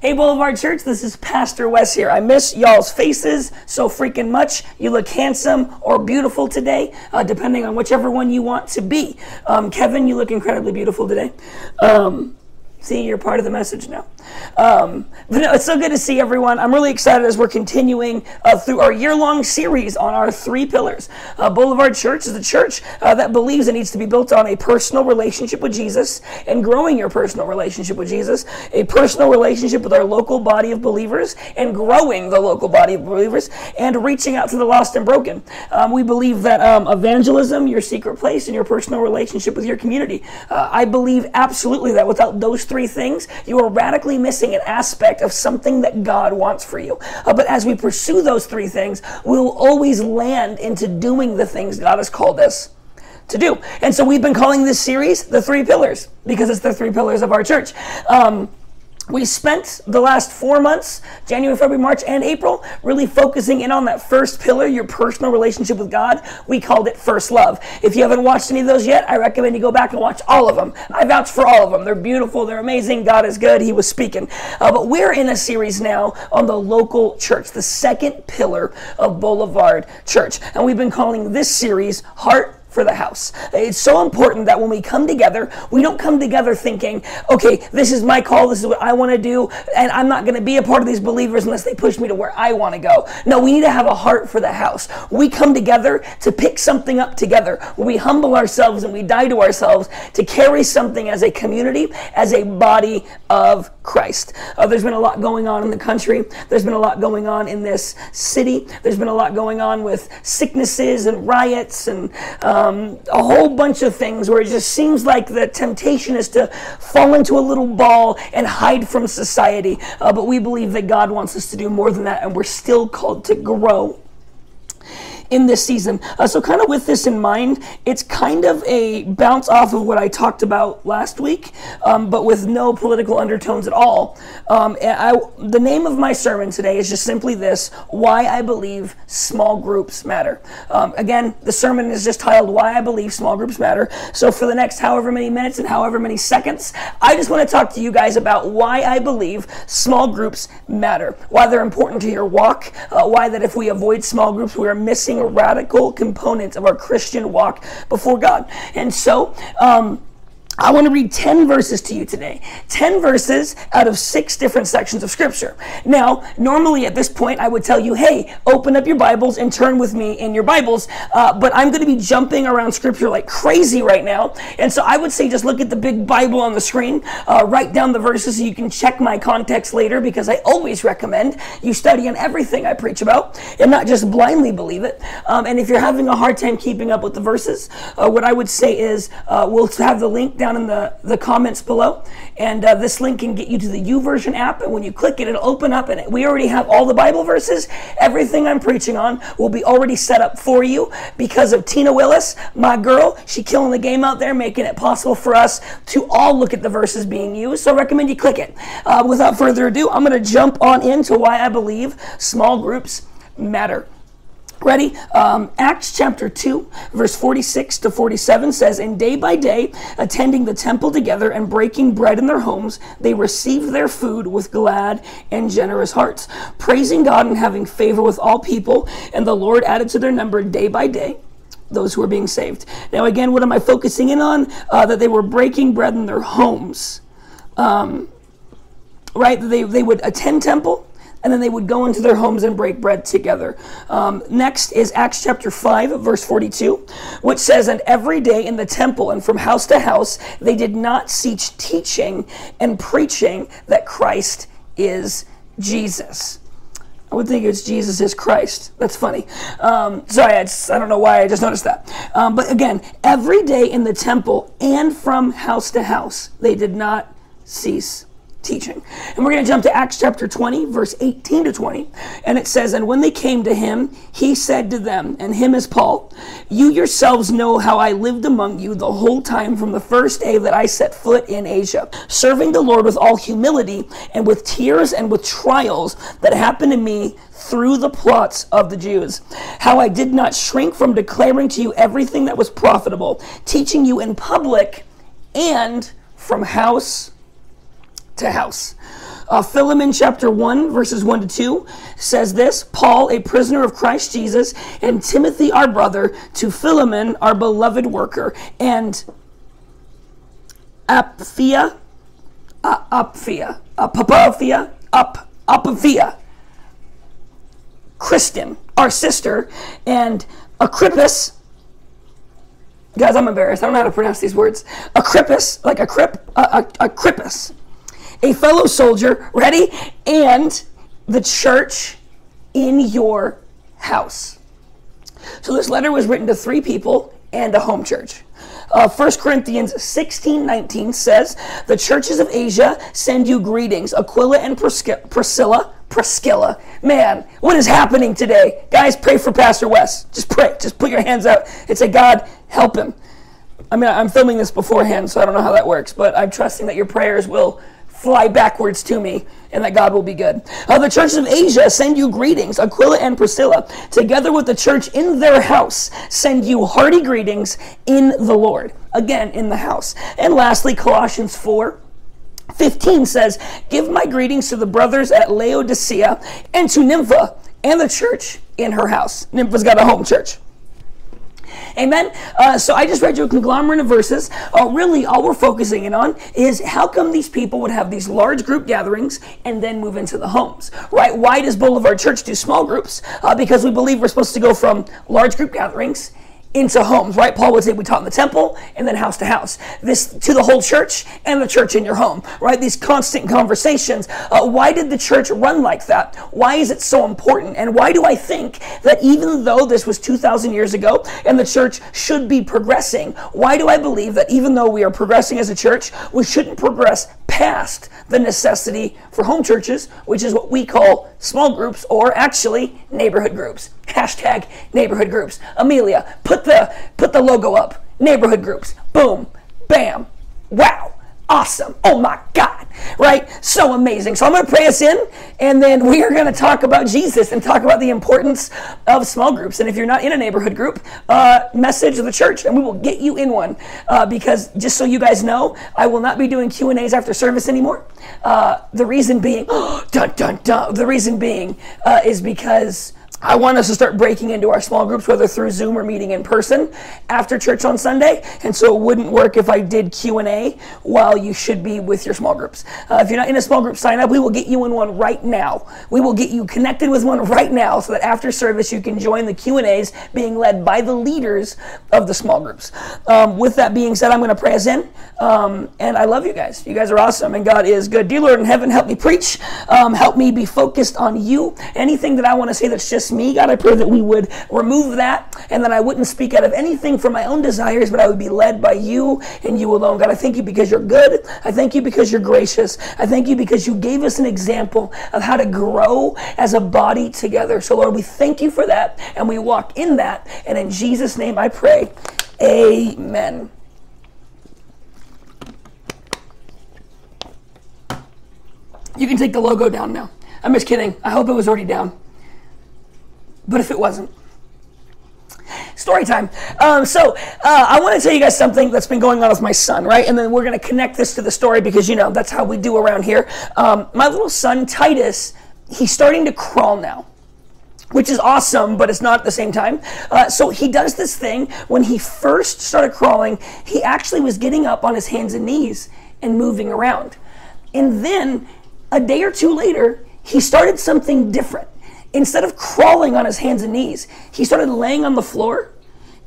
Hey, Boulevard Church, this is Pastor Wes here. I miss y'all's faces so freaking much. You look handsome or beautiful today, uh, depending on whichever one you want to be. Um, Kevin, you look incredibly beautiful today. Um, see, you're part of the message now. Um, but no, it's so good to see everyone. I'm really excited as we're continuing uh, through our year long series on our three pillars. Uh, Boulevard Church is a church uh, that believes it needs to be built on a personal relationship with Jesus and growing your personal relationship with Jesus, a personal relationship with our local body of believers and growing the local body of believers, and reaching out to the lost and broken. Um, we believe that um, evangelism, your secret place, and your personal relationship with your community. Uh, I believe absolutely that without those three things, you are radically missing an aspect of something that God wants for you. Uh, but as we pursue those three things, we will always land into doing the things God has called us to do. And so we've been calling this series the three pillars because it's the three pillars of our church. Um, we spent the last four months, January, February, March, and April, really focusing in on that first pillar, your personal relationship with God. We called it First Love. If you haven't watched any of those yet, I recommend you go back and watch all of them. I vouch for all of them. They're beautiful, they're amazing. God is good. He was speaking. Uh, but we're in a series now on the local church, the second pillar of Boulevard Church. And we've been calling this series Heart for the house. It's so important that when we come together, we don't come together thinking, okay, this is my call, this is what I want to do, and I'm not going to be a part of these believers unless they push me to where I want to go. No, we need to have a heart for the house. We come together to pick something up together. We humble ourselves and we die to ourselves to carry something as a community, as a body of Christ. Uh, there's been a lot going on in the country. There's been a lot going on in this city. There's been a lot going on with sicknesses and riots and um, a whole bunch of things where it just seems like the temptation is to fall into a little ball and hide from society. Uh, but we believe that God wants us to do more than that, and we're still called to grow in this season. Uh, so, kind of with this in mind, it's kind of a bounce off of what I talked about last week, um, but with no political undertones at all. Um, I, the name of my sermon today is just simply this Why I Believe Small Groups Matter. Um, again, the sermon is just titled Why I Believe Small Groups Matter. So, for the next however many minutes and however many seconds, I just want to talk to you guys about why I believe small groups matter, why they're important to your walk, uh, why that if we avoid small groups, we are missing radical components of our Christian walk before God. And so, um, I want to read 10 verses to you today. 10 verses out of six different sections of Scripture. Now, normally at this point, I would tell you, hey, open up your Bibles and turn with me in your Bibles. Uh, but I'm going to be jumping around Scripture like crazy right now. And so I would say just look at the big Bible on the screen, uh, write down the verses so you can check my context later because I always recommend you study on everything I preach about and not just blindly believe it. Um, and if you're having a hard time keeping up with the verses, uh, what I would say is uh, we'll have the link down down in the, the comments below. And uh, this link can get you to the YouVersion app. And when you click it, it'll open up and we already have all the Bible verses. Everything I'm preaching on will be already set up for you because of Tina Willis, my girl. She killing the game out there, making it possible for us to all look at the verses being used. So I recommend you click it. Uh, without further ado, I'm going to jump on into why I believe small groups matter. Ready? Um, Acts chapter 2, verse 46 to 47 says, And day by day, attending the temple together and breaking bread in their homes, they received their food with glad and generous hearts, praising God and having favor with all people. And the Lord added to their number day by day those who were being saved. Now, again, what am I focusing in on? Uh, that they were breaking bread in their homes. Um, right? They, they would attend temple and then they would go into their homes and break bread together. Um, next is Acts chapter 5, verse 42, which says, And every day in the temple and from house to house, they did not cease teaching and preaching that Christ is Jesus. I would think it's Jesus is Christ. That's funny. Um, sorry, I, just, I, don't know why I just noticed that. Um, but again, every day in the temple and from house to house, they did not cease teaching. And we're going to jump to Acts chapter 20, verse 18 to 20. And it says, And when they came to him, he said to them, and him is Paul, You yourselves know how I lived among you the whole time from the first day that I set foot in Asia, serving the Lord with all humility and with tears and with trials that happened to me through the plots of the Jews. How I did not shrink from declaring to you everything that was profitable, teaching you in public and from house to house. Uh, Philemon chapter 1, verses 1 to 2 says this Paul, a prisoner of Christ Jesus, and Timothy, our brother, to Philemon, our beloved worker, and Apphia, uh, Apphia, uh, Papaphia, Up, Kristen, our sister, and Agrippus. Guys, I'm embarrassed. I don't know how to pronounce these words. Agrippus, like a crip, a, a, Agrippus, a fellow soldier, ready, and the church in your house. So this letter was written to three people and a home church. Uh, 1 Corinthians 16 19 says, The churches of Asia send you greetings. Aquila and Priscilla, Priscilla. Man, what is happening today? Guys, pray for Pastor Wes. Just pray. Just put your hands out and say, God, help him. I mean, I'm filming this beforehand, so I don't know how that works, but I'm trusting that your prayers will fly backwards to me and that God will be good. Uh, the churches of Asia send you greetings. Aquila and Priscilla, together with the church in their house, send you hearty greetings in the Lord. Again, in the house. And lastly, Colossians 4. 15 says, Give my greetings to the brothers at Laodicea and to Nympha and the church in her house. Nympha's got a home church. Amen. Uh, so I just read you a conglomerate of verses. Uh, really, all we're focusing in on is how come these people would have these large group gatherings and then move into the homes, right? Why does Boulevard Church do small groups? Uh, because we believe we're supposed to go from large group gatherings into homes, right? Paul would say we taught in the temple and then house to house. This to the whole church and the church in your home, right? These constant conversations. Uh, why did the church run like that? Why is it so important? And why do I think that even though this was 2,000 years ago and the church should be progressing, why do I believe that even though we are progressing as a church, we shouldn't progress past the necessity for home churches, which is what we call small groups or actually neighborhood groups? Hashtag neighborhood groups. Amelia, put the put the logo up. Neighborhood groups. Boom. Bam. Wow. Awesome. Oh my God. Right? So amazing. So I'm going to pray us in, and then we are going to talk about Jesus and talk about the importance of small groups. And if you're not in a neighborhood group, uh, message the church, and we will get you in one. Uh, because just so you guys know, I will not be doing Q and A's after service anymore. Uh, the reason being, dun dun dun. The reason being uh, is because I want us to start breaking into our small groups, whether through Zoom or meeting in person after church on Sunday. And so it wouldn't work if I did Q and A while you should be with your small groups. Uh, if you're not in a small group, sign up. We will get you in one right now. We will get you connected with one right now, so that after service you can join the Q and A's being led by the leaders of the small groups. Um, with that being said, I'm going to pray us in. Um, and I love you guys. You guys are awesome, and God is good. Dear Lord in heaven, help me preach. Um, help me be focused on you. Anything that I want to say that's just me. God, I pray that we would remove that and that I wouldn't speak out of anything from my own desires, but I would be led by you and you alone. God, I thank you because you're good. I thank you because you're gracious. I thank you because you gave us an example of how to grow as a body together. So, Lord, we thank you for that and we walk in that. And in Jesus' name I pray. Amen. You can take the logo down now. I'm just kidding. I hope it was already down. But if it wasn't, story time. Um, so uh, I want to tell you guys something that's been going on with my son, right? And then we're going to connect this to the story because you know that's how we do around here. Um, my little son Titus, he's starting to crawl now. Which is awesome, but it's not at the same time. Uh, so he does this thing. When he first started crawling, he actually was getting up on his hands and knees and moving around. And then a day or two later, he started something different instead of crawling on his hands and knees, he started laying on the floor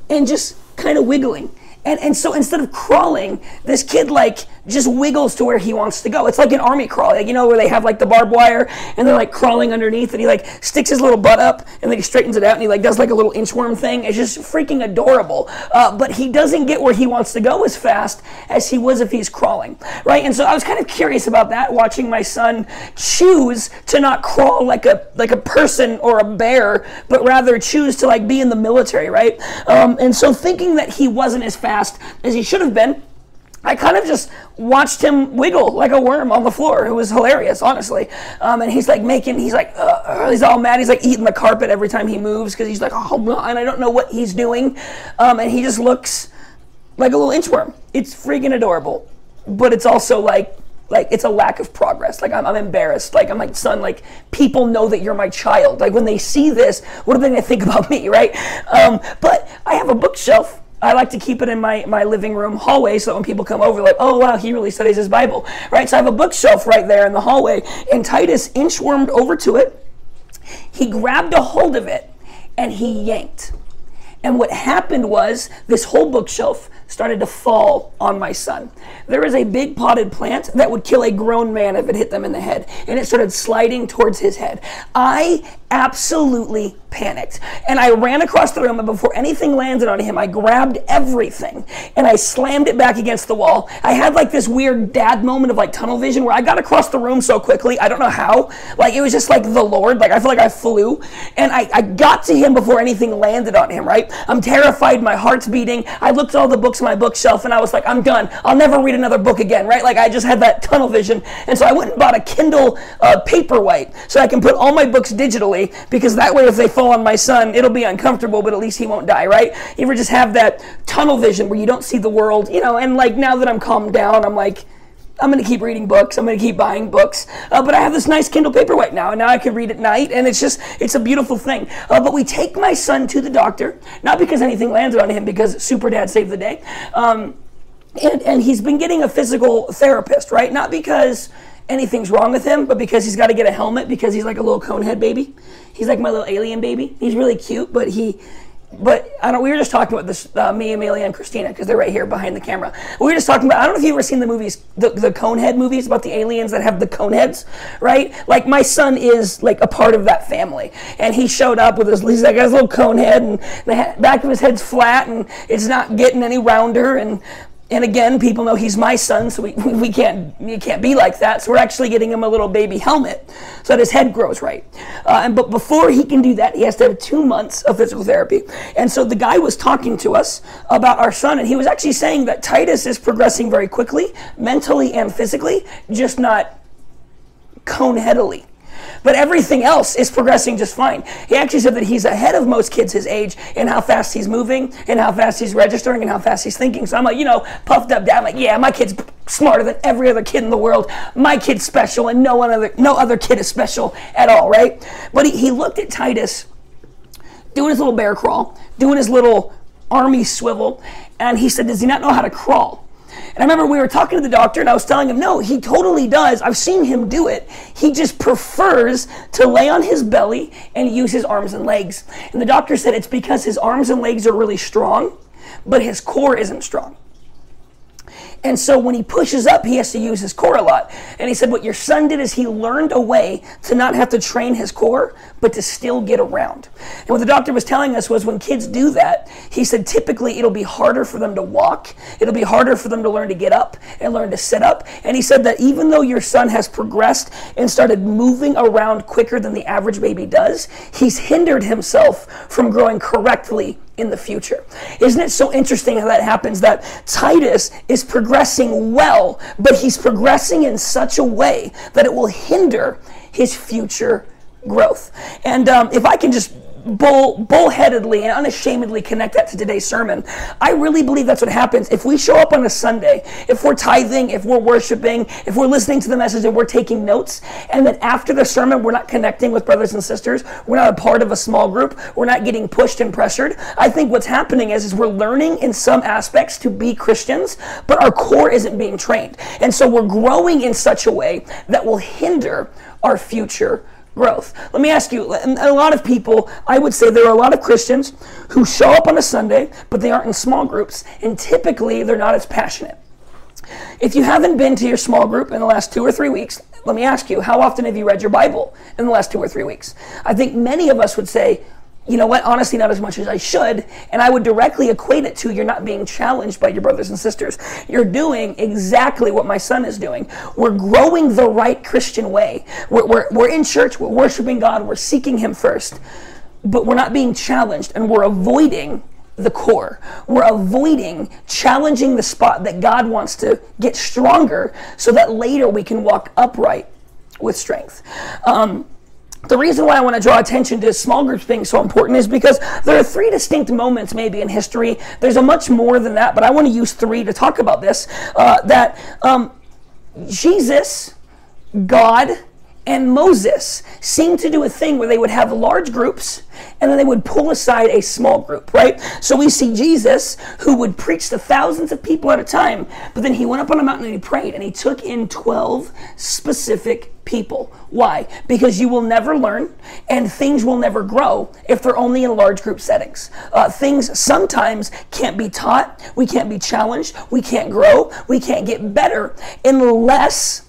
and just kind of wiggling. And, and so instead of crawling, this kid like just wiggles to where he wants to go. It's like an army crawl, like, you know, where they have like the barbed wire and they're like crawling underneath and he like sticks his little butt up and then he straightens it out and he like does like a little inchworm thing. It's just freaking adorable. Uh, but he doesn't get where he wants to go as fast as he was if he's crawling, right? And so I was kind of curious about that, watching my son choose to not crawl like a like a person or a bear, but rather choose to like be in the military, right? Um, and so thinking that he wasn't as fast as he should have been I kind of just watched him wiggle like a worm on the floor. It was hilarious, honestly. Um, and he's like making, he's like, uh, he's all mad. He's like eating the carpet every time he moves because he's like, oh, and I don't know what he's doing. Um, and he just looks like a little inchworm. It's freaking adorable, but it's also like Like it's a lack of progress. Like I'm, I'm embarrassed. Like I'm like, son, like people know that you're my child. Like when they see this, what are they gonna think about me, right? Um, but I have a bookshelf I like to keep it in my, my living room hallway so that when people come over, like, oh wow, he really studies his Bible, right? So I have a bookshelf right there in the hallway, and Titus inchwormed over to it. He grabbed a hold of it and he yanked. And what happened was this whole bookshelf started to fall on my son. There is a big potted plant that would kill a grown man if it hit them in the head, and it started sliding towards his head. I absolutely panicked. And I ran across the room, and before anything landed on him, I grabbed everything and I slammed it back against the wall. I had like this weird dad moment of like tunnel vision where I got across the room so quickly. I don't know how. Like it was just like the Lord. Like I feel like I flew. And I, I got to him before anything landed on him, right? I'm terrified. My heart's beating. I looked at all the books on my bookshelf and I was like, I'm done. I'll never read another book again, right? Like I just had that tunnel vision. And so I went and bought a Kindle uh, Paperwhite so I can put all my books digitally because that way if they fall on my son, it'll be uncomfortable, but at least he won't die, right? You ever just have that tunnel vision where you don't see the world, you know, and like now that I'm calmed down, I'm like, I'm going to keep reading books. I'm going to keep buying books. Uh, but I have this nice Kindle Paperwhite now, and now I can read at night, and it's just, it's a beautiful thing. Uh, but we take my son to the doctor, not because anything landed on him, because Super Dad saved the day. Um, and, and he's been getting a physical therapist, right? Not because anything's wrong with him, but because he's got to get a helmet because he's like a little conehead baby. He's like my little alien baby. He's really cute, but he, but I don't. We were just talking about this, uh, me, Amelia, and Christina, because they're right here behind the camera. We were just talking about. I don't know if you've ever seen the movies, the the Conehead movies about the aliens that have the coneheads, right? Like my son is like a part of that family, and he showed up with his. He's like his little cone head, and the back of his head's flat, and it's not getting any rounder, and and again, people know he's my son, so we, we can't you can't be like that. So we're actually getting him a little baby helmet so that his head grows right. Uh, and but before he can do that, he has to have two months of physical therapy. And so the guy was talking to us about our son, and he was actually saying that Titus is progressing very quickly, mentally and physically, just not coneheadily but everything else is progressing just fine. He actually said that he's ahead of most kids his age in how fast he's moving and how fast he's registering and how fast he's thinking. So I'm like, you know, puffed up down, like, yeah, my kid's smarter than every other kid in the world. My kid's special and no one other no other kid is special at all, right? But he, he looked at Titus doing his little bear crawl, doing his little army swivel, and he said, Does he not know how to crawl? And I remember we were talking to the doctor, and I was telling him, no, he totally does. I've seen him do it. He just prefers to lay on his belly and use his arms and legs. And the doctor said it's because his arms and legs are really strong, but his core isn't strong. And so when he pushes up, he has to use his core a lot. And he said, What your son did is he learned a way to not have to train his core, but to still get around. And what the doctor was telling us was when kids do that, he said typically it'll be harder for them to walk, it'll be harder for them to learn to get up and learn to sit up. And he said that even though your son has progressed and started moving around quicker than the average baby does, he's hindered himself from growing correctly in the future. Isn't it so interesting how that happens? That Titus is progressing well, but he's progressing in such a way that it will hinder his future growth. And um, if I can just bull bullheadedly and unashamedly connect that to today's sermon. I really believe that's what happens if we show up on a Sunday, if we're tithing, if we're worshiping, if we're listening to the message and we're taking notes, and then after the sermon we're not connecting with brothers and sisters, we're not a part of a small group, we're not getting pushed and pressured. I think what's happening is, is we're learning in some aspects to be Christians, but our core isn't being trained. And so we're growing in such a way that will hinder our future growth. Let me ask you, a lot of people, I would say there are a lot of Christians who show up on a Sunday, but they aren't in small groups, and typically they're not as passionate. If you haven't been to your small group in the last two or three weeks, let me ask you, how often have you read your Bible in the last two or three weeks? I think many of us would say, you know what, honestly, not as much as I should. And I would directly equate it to you're not being challenged by your brothers and sisters. You're doing exactly what my son is doing. We're growing the right Christian way. We're, we're, we're in church, we're worshiping God, we're seeking Him first, but we're not being challenged and we're avoiding the core. We're avoiding challenging the spot that God wants to get stronger so that later we can walk upright with strength. Um, the reason why I want to draw attention to small groups being so important is because there are three distinct moments, maybe in history. There's a much more than that, but I want to use three to talk about this. Uh, that um, Jesus, God, and Moses seemed to do a thing where they would have large groups and then they would pull aside a small group, right? So we see Jesus who would preach to thousands of people at a time, but then he went up on a mountain and he prayed and he took in 12 specific people. Why? Because you will never learn and things will never grow if they're only in large group settings. Uh, things sometimes can't be taught, we can't be challenged, we can't grow, we can't get better unless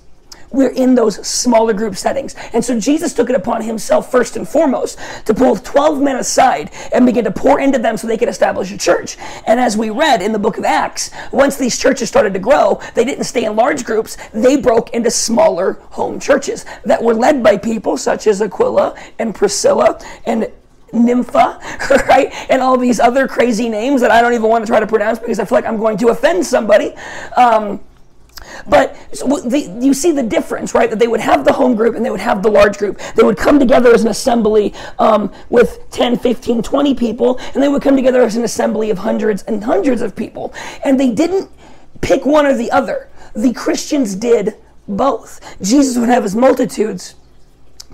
we're in those smaller group settings. And so Jesus took it upon himself first and foremost to pull 12 men aside and begin to pour into them so they could establish a church. And as we read in the book of Acts, once these churches started to grow, they didn't stay in large groups, they broke into smaller home churches that were led by people such as Aquila and Priscilla and Nympha, right? And all these other crazy names that I don't even want to try to pronounce because I feel like I'm going to offend somebody. Um, but the, you see the difference, right? That they would have the home group and they would have the large group. They would come together as an assembly um, with 10, 15, 20 people, and they would come together as an assembly of hundreds and hundreds of people. And they didn't pick one or the other. The Christians did both. Jesus would have his multitudes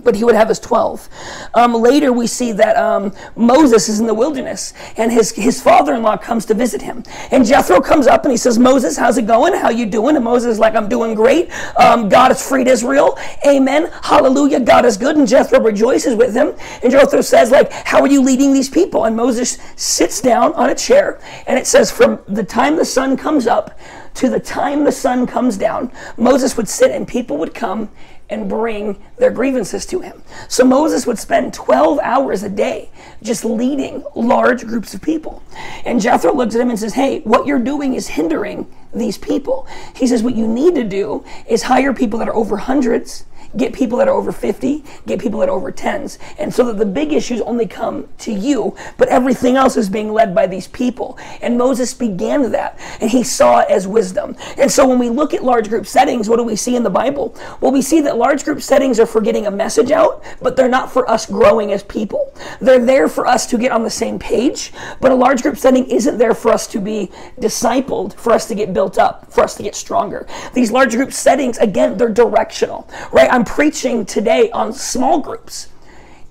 but he would have his 12. Um, later, we see that um, Moses is in the wilderness, and his, his father-in-law comes to visit him. And Jethro comes up and he says, Moses, how's it going? How you doing? And Moses is like, I'm doing great. Um, God has freed Israel. Amen. Hallelujah. God is good. And Jethro rejoices with him. And Jethro says, like, how are you leading these people? And Moses sits down on a chair, and it says, from the time the sun comes up to the time the sun comes down, Moses would sit and people would come and bring their grievances to him. So Moses would spend 12 hours a day just leading large groups of people. And Jethro looks at him and says, Hey, what you're doing is hindering these people. He says, What you need to do is hire people that are over hundreds get people that are over 50, get people that are over 10s. And so that the big issues only come to you, but everything else is being led by these people. And Moses began that, and he saw it as wisdom. And so when we look at large group settings, what do we see in the Bible? Well, we see that large group settings are for getting a message out, but they're not for us growing as people. They're there for us to get on the same page, but a large group setting isn't there for us to be discipled, for us to get built up, for us to get stronger. These large group settings, again, they're directional, right? I'm preaching today on small groups.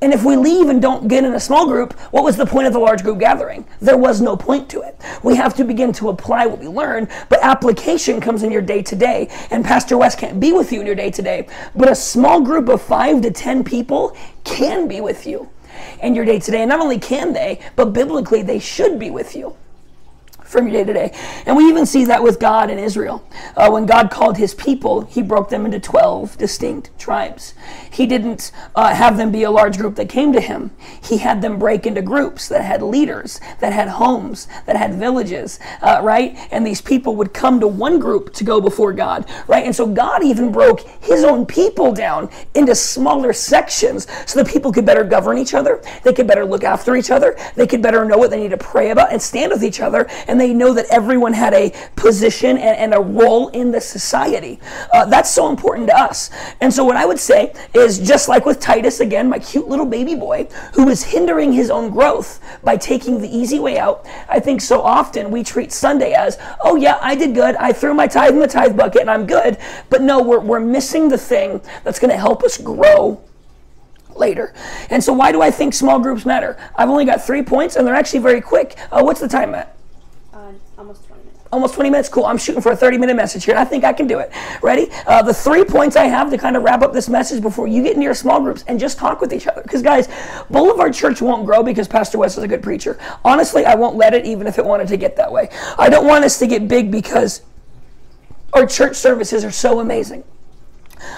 And if we leave and don't get in a small group, what was the point of the large group gathering? There was no point to it. We have to begin to apply what we learn, but application comes in your day to day. And Pastor Wes can't be with you in your day to day, but a small group of five to 10 people can be with you in your day to day. And not only can they, but biblically they should be with you day to day. And we even see that with God and Israel. Uh, when God called his people, he broke them into 12 distinct tribes. He didn't uh, have them be a large group that came to him. He had them break into groups that had leaders, that had homes, that had villages, uh, right? And these people would come to one group to go before God, right? And so God even broke his own people down into smaller sections so that people could better govern each other. They could better look after each other. They could better know what they need to pray about and stand with each other. And and they know that everyone had a position and, and a role in the society. Uh, that's so important to us. And so, what I would say is just like with Titus, again, my cute little baby boy, who is hindering his own growth by taking the easy way out, I think so often we treat Sunday as, oh, yeah, I did good. I threw my tithe in the tithe bucket and I'm good. But no, we're, we're missing the thing that's going to help us grow later. And so, why do I think small groups matter? I've only got three points, and they're actually very quick. Uh, what's the time at? Almost 20 minutes. Almost 20 minutes? Cool. I'm shooting for a 30 minute message here, and I think I can do it. Ready? Uh, the three points I have to kind of wrap up this message before you get into your small groups and just talk with each other. Because, guys, Boulevard Church won't grow because Pastor Wes is a good preacher. Honestly, I won't let it even if it wanted to get that way. I don't want us to get big because our church services are so amazing.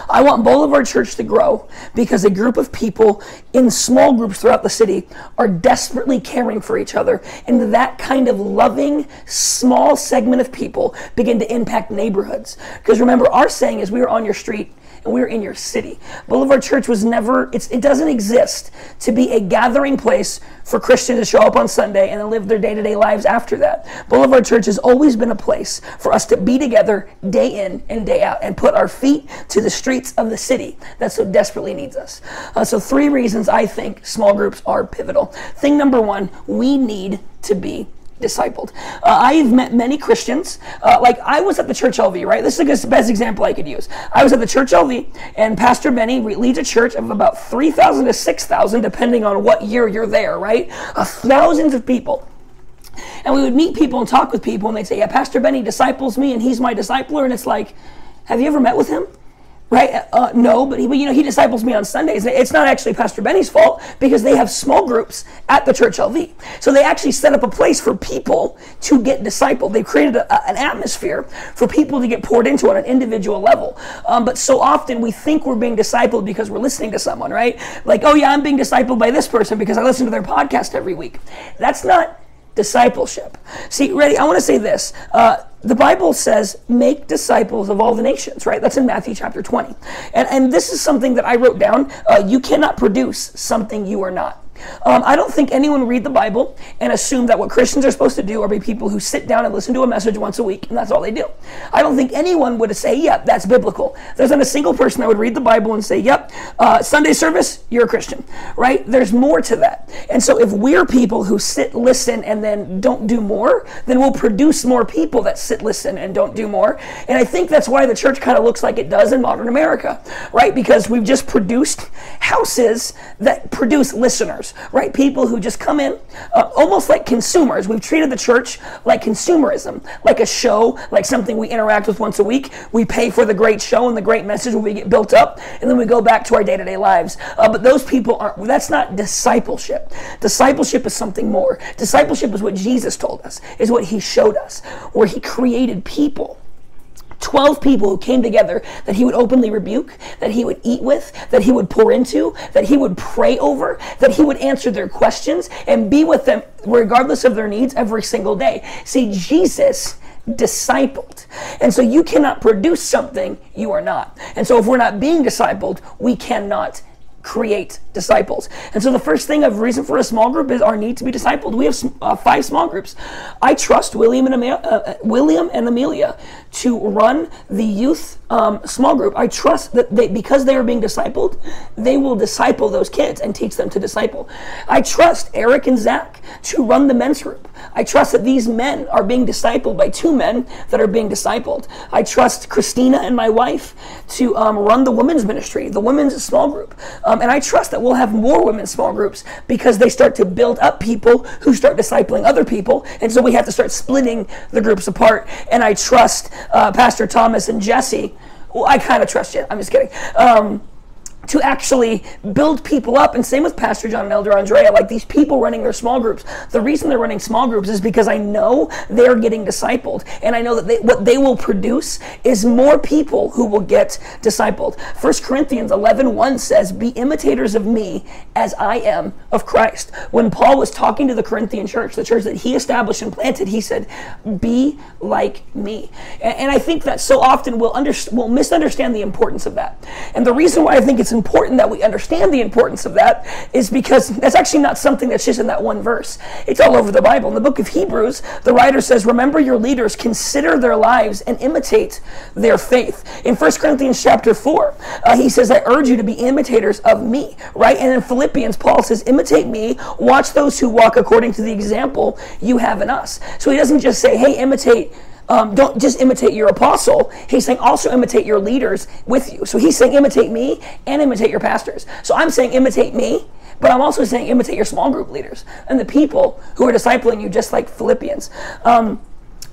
I want Boulevard Church to grow because a group of people in small groups throughout the city are desperately caring for each other. And that kind of loving, small segment of people begin to impact neighborhoods. Because remember, our saying is we are on your street and we're in your city. Boulevard Church was never, it doesn't exist to be a gathering place for Christians to show up on Sunday and then live their day to day lives after that. Boulevard Church has always been a place for us to be together day in and day out and put our feet to the streets of the city that so desperately needs us. Uh, so, three reasons I think small groups are pivotal. Thing number one, we need to be discipled. Uh, I've met many Christians. Uh, like I was at the Church LV, right? This is the best example I could use. I was at the Church LV, and Pastor Benny leads a church of about 3,000 to 6,000, depending on what year you're there, right? Uh, thousands of people. And we would meet people and talk with people, and they'd say, Yeah, Pastor Benny disciples me, and he's my discipler. And it's like, Have you ever met with him? Right? Uh, no, but he, you know, he disciples me on Sundays. It's not actually Pastor Benny's fault because they have small groups at the Church LV. So they actually set up a place for people to get discipled. They've created a, an atmosphere for people to get poured into on an individual level. Um, but so often we think we're being discipled because we're listening to someone, right? Like, oh yeah, I'm being discipled by this person because I listen to their podcast every week. That's not discipleship. See, ready? I want to say this. Uh, the Bible says, make disciples of all the nations, right? That's in Matthew chapter 20. And, and this is something that I wrote down. Uh, you cannot produce something you are not. Um, I don't think anyone read the Bible and assume that what Christians are supposed to do are be people who sit down and listen to a message once a week, and that's all they do. I don't think anyone would say, "Yep, that's biblical." There's not a single person that would read the Bible and say, "Yep, uh, Sunday service, you're a Christian," right? There's more to that. And so, if we're people who sit, listen, and then don't do more, then we'll produce more people that sit, listen, and don't do more. And I think that's why the church kind of looks like it does in modern America, right? Because we've just produced houses that produce listeners right? People who just come in uh, almost like consumers. We've treated the church like consumerism, like a show, like something we interact with once a week. We pay for the great show and the great message when we get built up, and then we go back to our day to day lives. Uh, but those people aren't, that's not discipleship. Discipleship is something more. Discipleship is what Jesus told us, is what he showed us, where he created people 12 people who came together that he would openly rebuke, that he would eat with, that he would pour into, that he would pray over, that he would answer their questions and be with them regardless of their needs every single day. See, Jesus discipled. And so you cannot produce something you are not. And so if we're not being discipled, we cannot create disciples. And so the first thing of reason for a small group is our need to be discipled. We have uh, five small groups. I trust William and Amelia, uh, uh, William and Amelia to run the youth um, small group. I trust that they, because they are being discipled, they will disciple those kids and teach them to disciple. I trust Eric and Zach to run the men's group. I trust that these men are being discipled by two men that are being discipled. I trust Christina and my wife to um, run the women's ministry, the women's small group. Um, and I trust that we'll have more women's small groups because they start to build up people who start discipling other people. And so we have to start splitting the groups apart. And I trust uh, Pastor Thomas and Jesse. Well, I kind of trust you. I'm just kidding. Um, to actually build people up. And same with Pastor John and Elder Andrea, like these people running their small groups. The reason they're running small groups is because I know they're getting discipled. And I know that they, what they will produce is more people who will get discipled. 1 Corinthians 11 1 says, Be imitators of me as I am of Christ. When Paul was talking to the Corinthian church, the church that he established and planted, he said, Be like me. And, and I think that so often we'll, under, we'll misunderstand the importance of that. And the reason why I think it's important that we understand the importance of that is because that's actually not something that's just in that one verse. It's all over the Bible. In the book of Hebrews, the writer says, Remember your leaders, consider their lives, and imitate their faith. In 1 Corinthians chapter 4, uh, he says, I urge you to be imitators of me, right? And in Philippians, Paul says, Imitate me, watch those who walk according to the example you have in us. So he doesn't just say, Hey, imitate um, don't just imitate your apostle. He's saying also imitate your leaders with you. So he's saying imitate me and imitate your pastors. So I'm saying imitate me, but I'm also saying imitate your small group leaders and the people who are discipling you, just like Philippians. Um,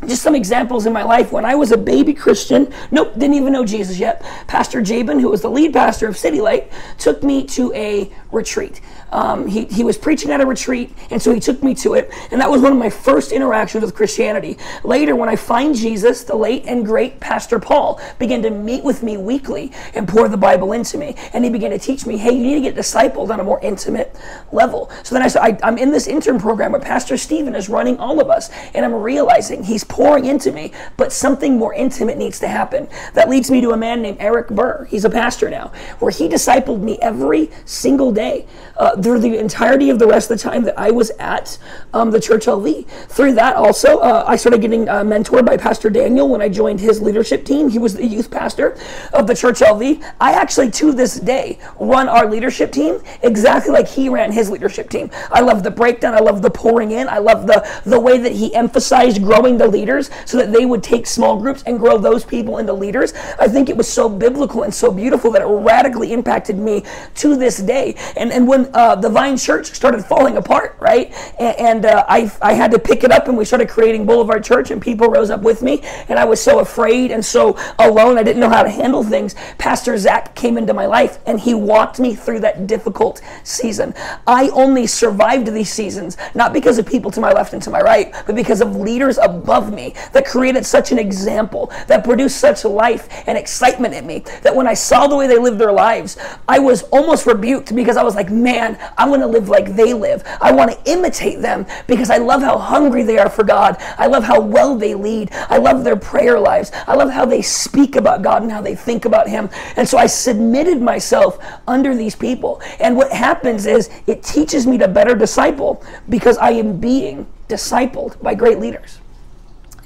just some examples in my life when I was a baby Christian, nope, didn't even know Jesus yet. Pastor Jabin, who was the lead pastor of City Light, took me to a retreat. Um, he, he was preaching at a retreat, and so he took me to it. And that was one of my first interactions with Christianity. Later, when I find Jesus, the late and great Pastor Paul began to meet with me weekly and pour the Bible into me. And he began to teach me, hey, you need to get discipled on a more intimate level. So then I said, I, I'm in this intern program where Pastor Stephen is running all of us, and I'm realizing he's pouring into me, but something more intimate needs to happen. That leads me to a man named Eric Burr. He's a pastor now, where he discipled me every single day uh, through the entirety of the rest of the time that I was at um, the Church LV. Through that, also, uh, I started getting uh, mentored by Pastor Daniel when I joined his leadership team. He was the youth pastor of the Church LV. I actually, to this day, run our leadership team exactly like he ran his leadership team. I love the breakdown. I love the pouring in. I love the, the way that he emphasized growing the leaders so that they would take small groups and grow those people into leaders. I think it was so biblical and so beautiful that it radically impacted me to this day. And, and when uh, the Vine Church started falling apart, right? And, and uh, I, I had to pick it up and we started creating Boulevard Church and people rose up with me. And I was so afraid and so alone. I didn't know how to handle things. Pastor Zach came into my life and he walked me through that difficult season. I only survived these seasons, not because of people to my left and to my right, but because of leaders above me that created such an example, that produced such life and excitement in me, that when I saw the way they lived their lives, I was almost rebuked because I was like, man, I want to live like they live. I want to imitate them because I love how hungry they are for God. I love how well they lead. I love their prayer lives. I love how they speak about God and how they think about Him. And so I submitted myself under these people. And what happens is it teaches me to better disciple because I am being discipled by great leaders.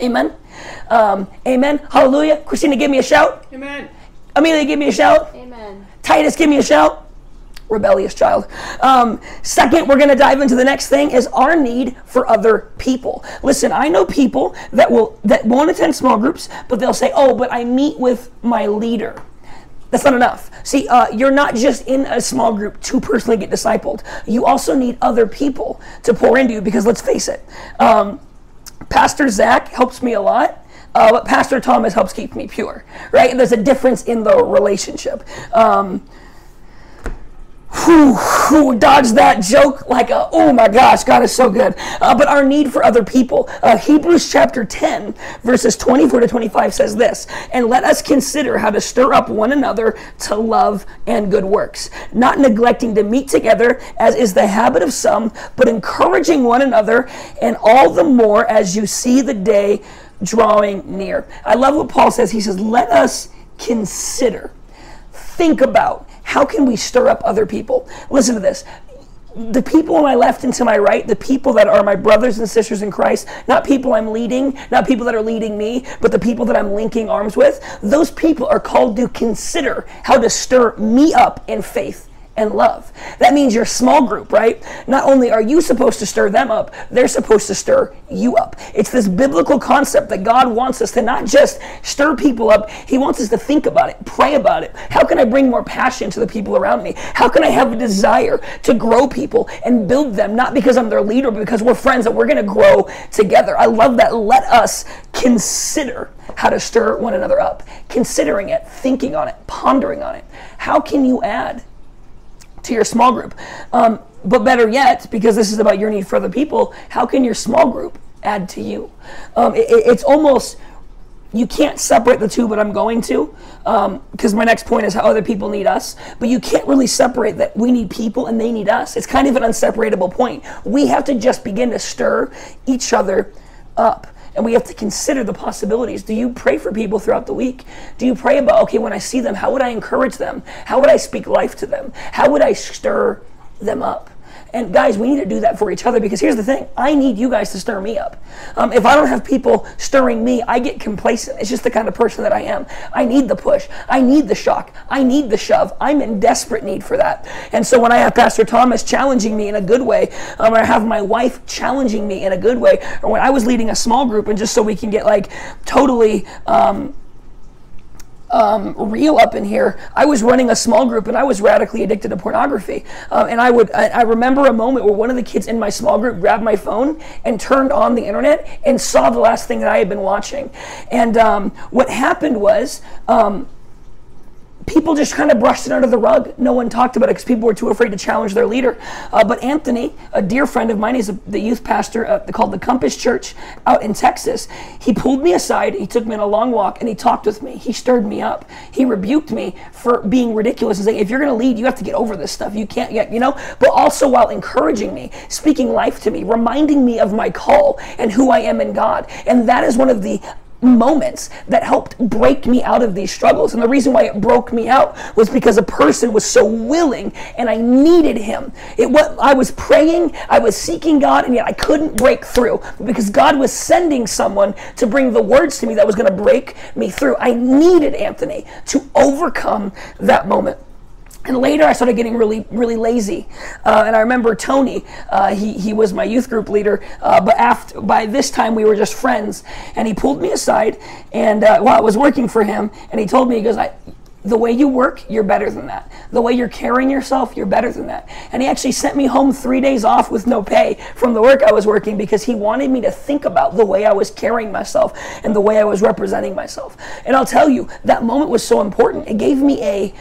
Amen. Um, amen. Hallelujah. Christina, give me a shout. Amen. Amelia, give me a shout. Amen. Titus, give me a shout. Rebellious child. Um, second, we're going to dive into the next thing is our need for other people. Listen, I know people that will that won't attend small groups, but they'll say, "Oh, but I meet with my leader." That's not enough. See, uh, you're not just in a small group to personally get discipled. You also need other people to pour into you because let's face it, um, Pastor Zach helps me a lot. Uh, but Pastor Thomas helps keep me pure, right? There's a difference in the relationship. Um, whew, whew, dodge that joke like a, oh my gosh, God is so good. Uh, but our need for other people. Uh, Hebrews chapter 10, verses 24 to 25 says this And let us consider how to stir up one another to love and good works, not neglecting to meet together, as is the habit of some, but encouraging one another, and all the more as you see the day drawing near. I love what Paul says. He says, Let us consider, think about, how can we stir up other people? Listen to this. The people on my left and to my right, the people that are my brothers and sisters in Christ, not people I'm leading, not people that are leading me, but the people that I'm linking arms with, those people are called to consider how to stir me up in faith and love. That means your small group, right? Not only are you supposed to stir them up, they're supposed to stir you up. It's this biblical concept that God wants us to not just stir people up, He wants us to think about it, pray about it. How can I bring more passion to the people around me? How can I have a desire to grow people and build them, not because I'm their leader, but because we're friends and we're going to grow together? I love that. Let us consider how to stir one another up, considering it, thinking on it, pondering on it. How can you add? To your small group. Um, but better yet, because this is about your need for other people, how can your small group add to you? Um, it, it's almost, you can't separate the two, but I'm going to, because um, my next point is how other people need us. But you can't really separate that we need people and they need us. It's kind of an unseparable point. We have to just begin to stir each other up and we have to consider the possibilities. Do you pray for people throughout the week? Do you pray about, okay, when I see them, how would I encourage them? How would I speak life to them? How would I stir them up? And guys, we need to do that for each other because here's the thing I need you guys to stir me up. Um, if I don't have people stirring me, I get complacent. It's just the kind of person that I am. I need the push, I need the shock, I need the shove. I'm in desperate need for that. And so when I have Pastor Thomas challenging me in a good way, um, or I have my wife challenging me in a good way, or when I was leading a small group, and just so we can get like totally. Um, um, real up in here. I was running a small group and I was radically addicted to pornography. Um, and I would, I, I, remember a moment where one of the kids in my small group grabbed my phone and turned on the internet and saw the last thing that I had been watching. And um, what happened was, um, people just kind of brushed it under the rug. No one talked about it because people were too afraid to challenge their leader. Uh, but Anthony, a dear friend of mine, he's a, the youth pastor uh, called the Compass Church out in Texas. He pulled me aside, he took me on a long walk, and he talked with me. He stirred me up. He rebuked me for being ridiculous and saying, if you're going to lead, you have to get over this stuff. You can't get, you know, but also while encouraging me, speaking life to me, reminding me of my call and who I am in God. And that is one of the moments that helped break me out of these struggles. And the reason why it broke me out was because a person was so willing and I needed him. It was I was praying, I was seeking God, and yet I couldn't break through because God was sending someone to bring the words to me that was going to break me through. I needed Anthony to overcome that moment. And later, I started getting really, really lazy. Uh, and I remember Tony, uh, he, he was my youth group leader. Uh, but after, by this time, we were just friends. And he pulled me aside, and uh, while I was working for him, and he told me, he goes, I, the way you work, you're better than that. The way you're carrying yourself, you're better than that. And he actually sent me home three days off with no pay from the work I was working because he wanted me to think about the way I was carrying myself and the way I was representing myself. And I'll tell you, that moment was so important. It gave me a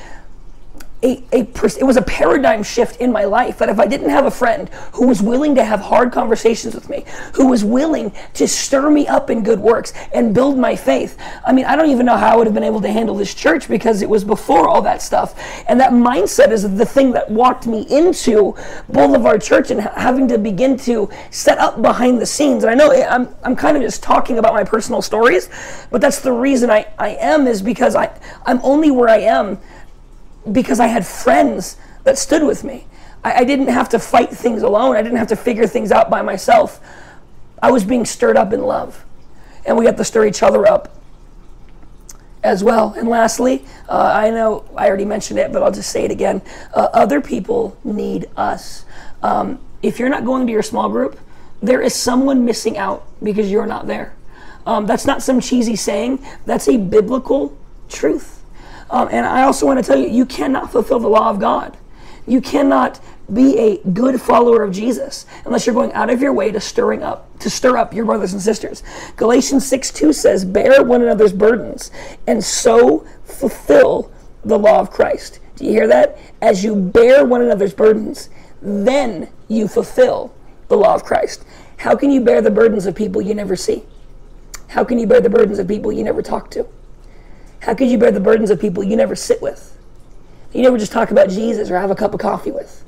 a, a it was a paradigm shift in my life that if I didn't have a friend who was willing to have hard conversations with me, who was willing to stir me up in good works and build my faith, I mean, I don't even know how I would have been able to handle this church because it was before all that stuff. And that mindset is the thing that walked me into Boulevard Church and having to begin to set up behind the scenes. And I know I'm, I'm kind of just talking about my personal stories, but that's the reason I, I am is because I, I'm only where I am because I had friends that stood with me. I, I, didn't have to fight things alone. I didn't have to figure things out by myself. I was being stirred up in love. And we got to stir each other up as well. And lastly, uh, I know I already mentioned it, but I'll just say it again. Uh, other people need us. Um, if you're not going to your small group, there is someone missing out because you're not there. Um, that's not some cheesy saying, that's a biblical truth. Um, and I also want to tell you, you cannot fulfill the law of God. You cannot be a good follower of Jesus unless you're going out of your way to stirring up to stir up your brothers and sisters. Galatians 6 2 says, Bear one another's burdens and so fulfill the law of Christ. Do you hear that? As you bear one another's burdens, then you fulfill the law of Christ. How can you bear the burdens of people you never see? How can you bear the burdens of people you never talk to? How could you bear the burdens of people you never sit with? You never just talk about Jesus or have a cup of coffee with.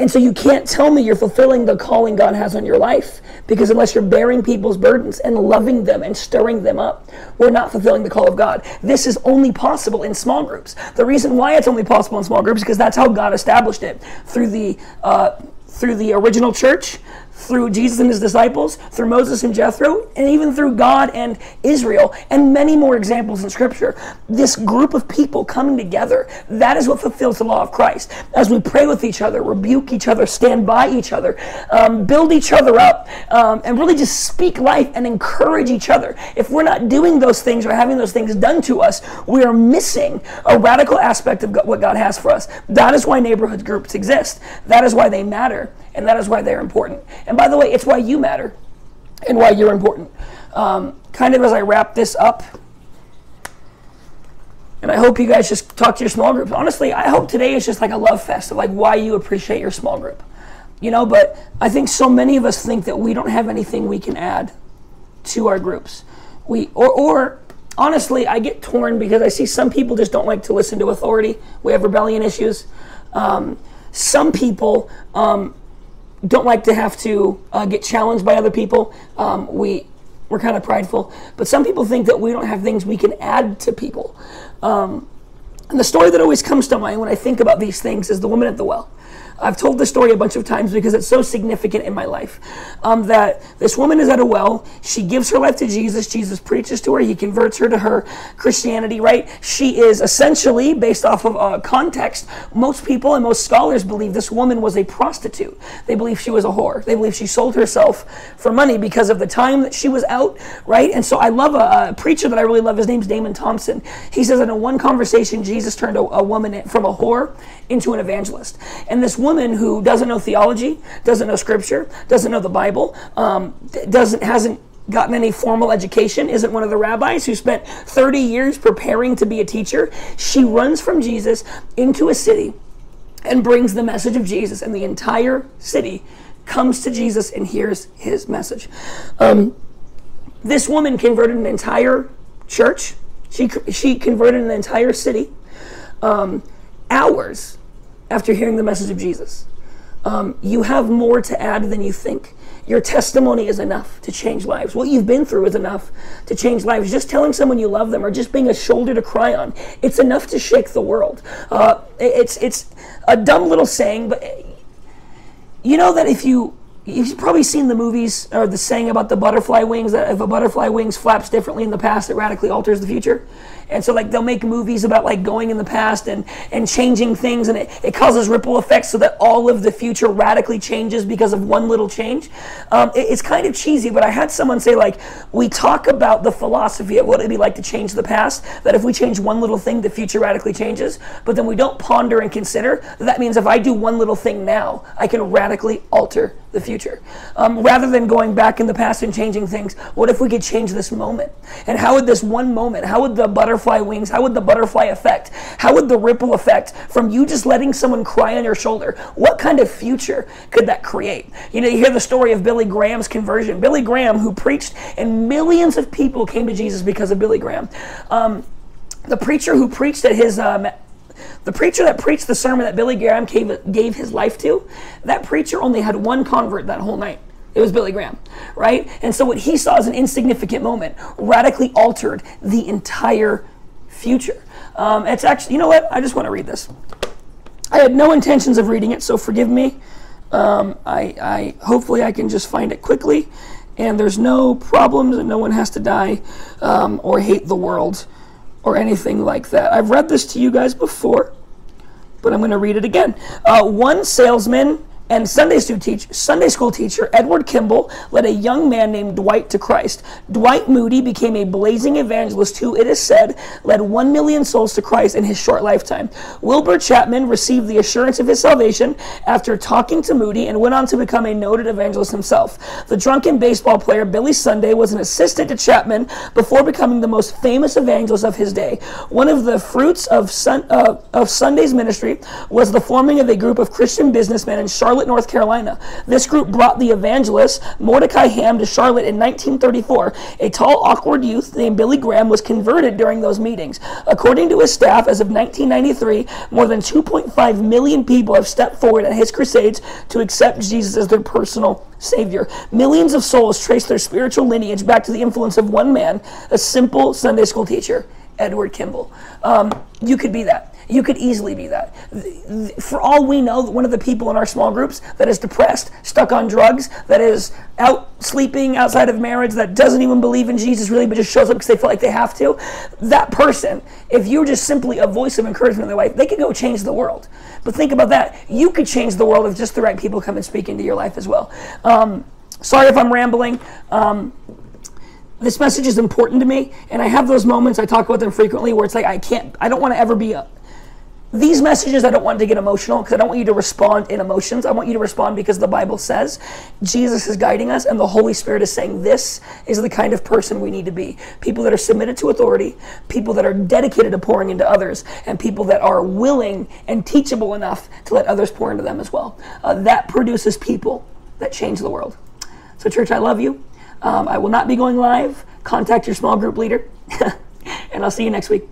And so you can't tell me you're fulfilling the calling God has on your life because unless you're bearing people's burdens and loving them and stirring them up, we're not fulfilling the call of God. This is only possible in small groups. The reason why it's only possible in small groups is because that's how God established it through the uh, through the original church, through Jesus and his disciples, through Moses and Jethro, and even through God and Israel, and many more examples in Scripture. This group of people coming together, that is what fulfills the law of Christ. As we pray with each other, rebuke each other, stand by each other, um, build each other up, um, and really just speak life and encourage each other. If we're not doing those things or having those things done to us, we are missing a radical aspect of what God has for us. That is why neighborhood groups exist. That is why they matter and that is why they're important. And by the way, it's why you matter and why you're important. Um, kind of as I wrap this up, and I hope you guys just talk to your small groups. Honestly, I hope today is just like a love fest of like why you appreciate your small group. You know, but I think so many of us think that we don't have anything we can add to our groups. We or or honestly, I get torn because I see some people just don't like to listen to authority. We have rebellion issues. Um, some people um, don't like to have to uh, get challenged by other people. Um, we we're kind of prideful, but some people think that we don't have things we can add to people. Um, and the story that always comes to mind when I think about these things is the woman at the well. I've told this story a bunch of times because it's so significant in my life. Um, that this woman is at a well. She gives her life to Jesus. Jesus preaches to her. He converts her to her Christianity, right? She is essentially, based off of uh, context, most people and most scholars believe this woman was a prostitute. They believe she was a whore. They believe she sold herself for money because of the time that she was out, right? And so I love a, a preacher that I really love. His name's Damon Thompson. He says that in one conversation, Jesus turned a, a woman from a whore into an evangelist. And this woman who doesn't know theology, doesn't know scripture, doesn't know the Bible, um, doesn't hasn't gotten any formal education, isn't one of the rabbis who spent 30 years preparing to be a teacher. She runs from Jesus into a city and brings the message of Jesus, and the entire city comes to Jesus and hears his message. Um, this woman converted an entire church. She, she converted an entire city um, hours after hearing the message of Jesus. Um, you have more to add than you think. Your testimony is enough to change lives. What you've been through is enough to change lives. Just telling someone you love them or just being a shoulder to cry on, it's enough to shake the world. Uh, it's, it's a dumb little saying, but you know that if you You've probably seen the movies or the saying about the butterfly wings that if a butterfly wings flaps differently in the past, it radically alters the future. And so like they'll make movies about like going in the past and, and changing things and it, it causes ripple effects so that all of the future radically changes because of one little change. Um, it, it's kind of cheesy, but I had someone say like, we talk about the philosophy of what it'd be like to change the past, that if we change one little thing, the future radically changes. But then we don't ponder and consider that, that means if I do one little thing now, I can radically alter the future. Um, rather than going back in the past and changing things, what if we could change this moment? And how would this one moment, how would the butterfly wings? How would the butterfly effect? How would the ripple effect from you just letting someone cry on your shoulder? What kind of future could that create? You know, you hear the story of Billy Graham's conversion. Billy Graham, who preached, and millions of people came to Jesus because of Billy Graham. Um, the preacher who preached at his um, the preacher that preached the sermon that Billy Graham gave, gave his life to, that preacher only had one convert that whole night. It was Billy Graham, right? And so what he saw as an insignificant moment radically altered the entire future. Um, it's actually, you know what? I just want to read this. I had no intentions of reading it, so forgive me. Um, I, I hopefully I can just find it quickly, and there's no problems, and no one has to die um, or hate the world or anything like that. I've read this to you guys before, but I'm going to read it again. Uh, one salesman and Sunday school, teach, Sunday school teacher Edward Kimball led a young man named Dwight to Christ. Dwight Moody became a blazing evangelist who, it is said, led one million souls to Christ in his short lifetime. Wilbur Chapman received the assurance of his salvation after talking to Moody and went on to become a noted evangelist himself. The drunken baseball player Billy Sunday was an assistant to Chapman before becoming the most famous evangelist of his day. One of the fruits of, Sun, uh, of Sunday's ministry was the forming of a group of Christian businessmen in Charlotte. Charlotte, North Carolina. This group brought the evangelist Mordecai Ham to Charlotte in 1934. A tall, awkward youth named Billy Graham was converted during those meetings. According to his staff, as of 1993, more than 2.5 million people have stepped forward at his crusades to accept Jesus as their personal Savior. Millions of souls trace their spiritual lineage back to the influence of one man, a simple Sunday school teacher, Edward Kimball. Um, you could be that. You could easily be that. For all we know, one of the people in our small groups that is depressed, stuck on drugs, that is out sleeping outside of marriage, that doesn't even believe in Jesus really, but just shows up because they feel like they have to, that person, if you're just simply a voice of encouragement in their life, they could go change the world. But think about that. You could change the world if just the right people come and speak into your life as well. Um, sorry if I'm rambling. Um, this message is important to me and i have those moments i talk about them frequently where it's like i can't i don't want to ever be a, these messages, I don't want to get emotional because I don't want you to respond in emotions. I want you to respond because the Bible says Jesus is guiding us and the Holy Spirit is saying this is the kind of person we need to be. People that are submitted to authority, people that are dedicated to pouring into others, and people that are willing and teachable enough to let others pour into them as well. Uh, that produces people that change the world. So, church, I love you. Um, I will not be going live. Contact your small group leader, and I'll see you next week.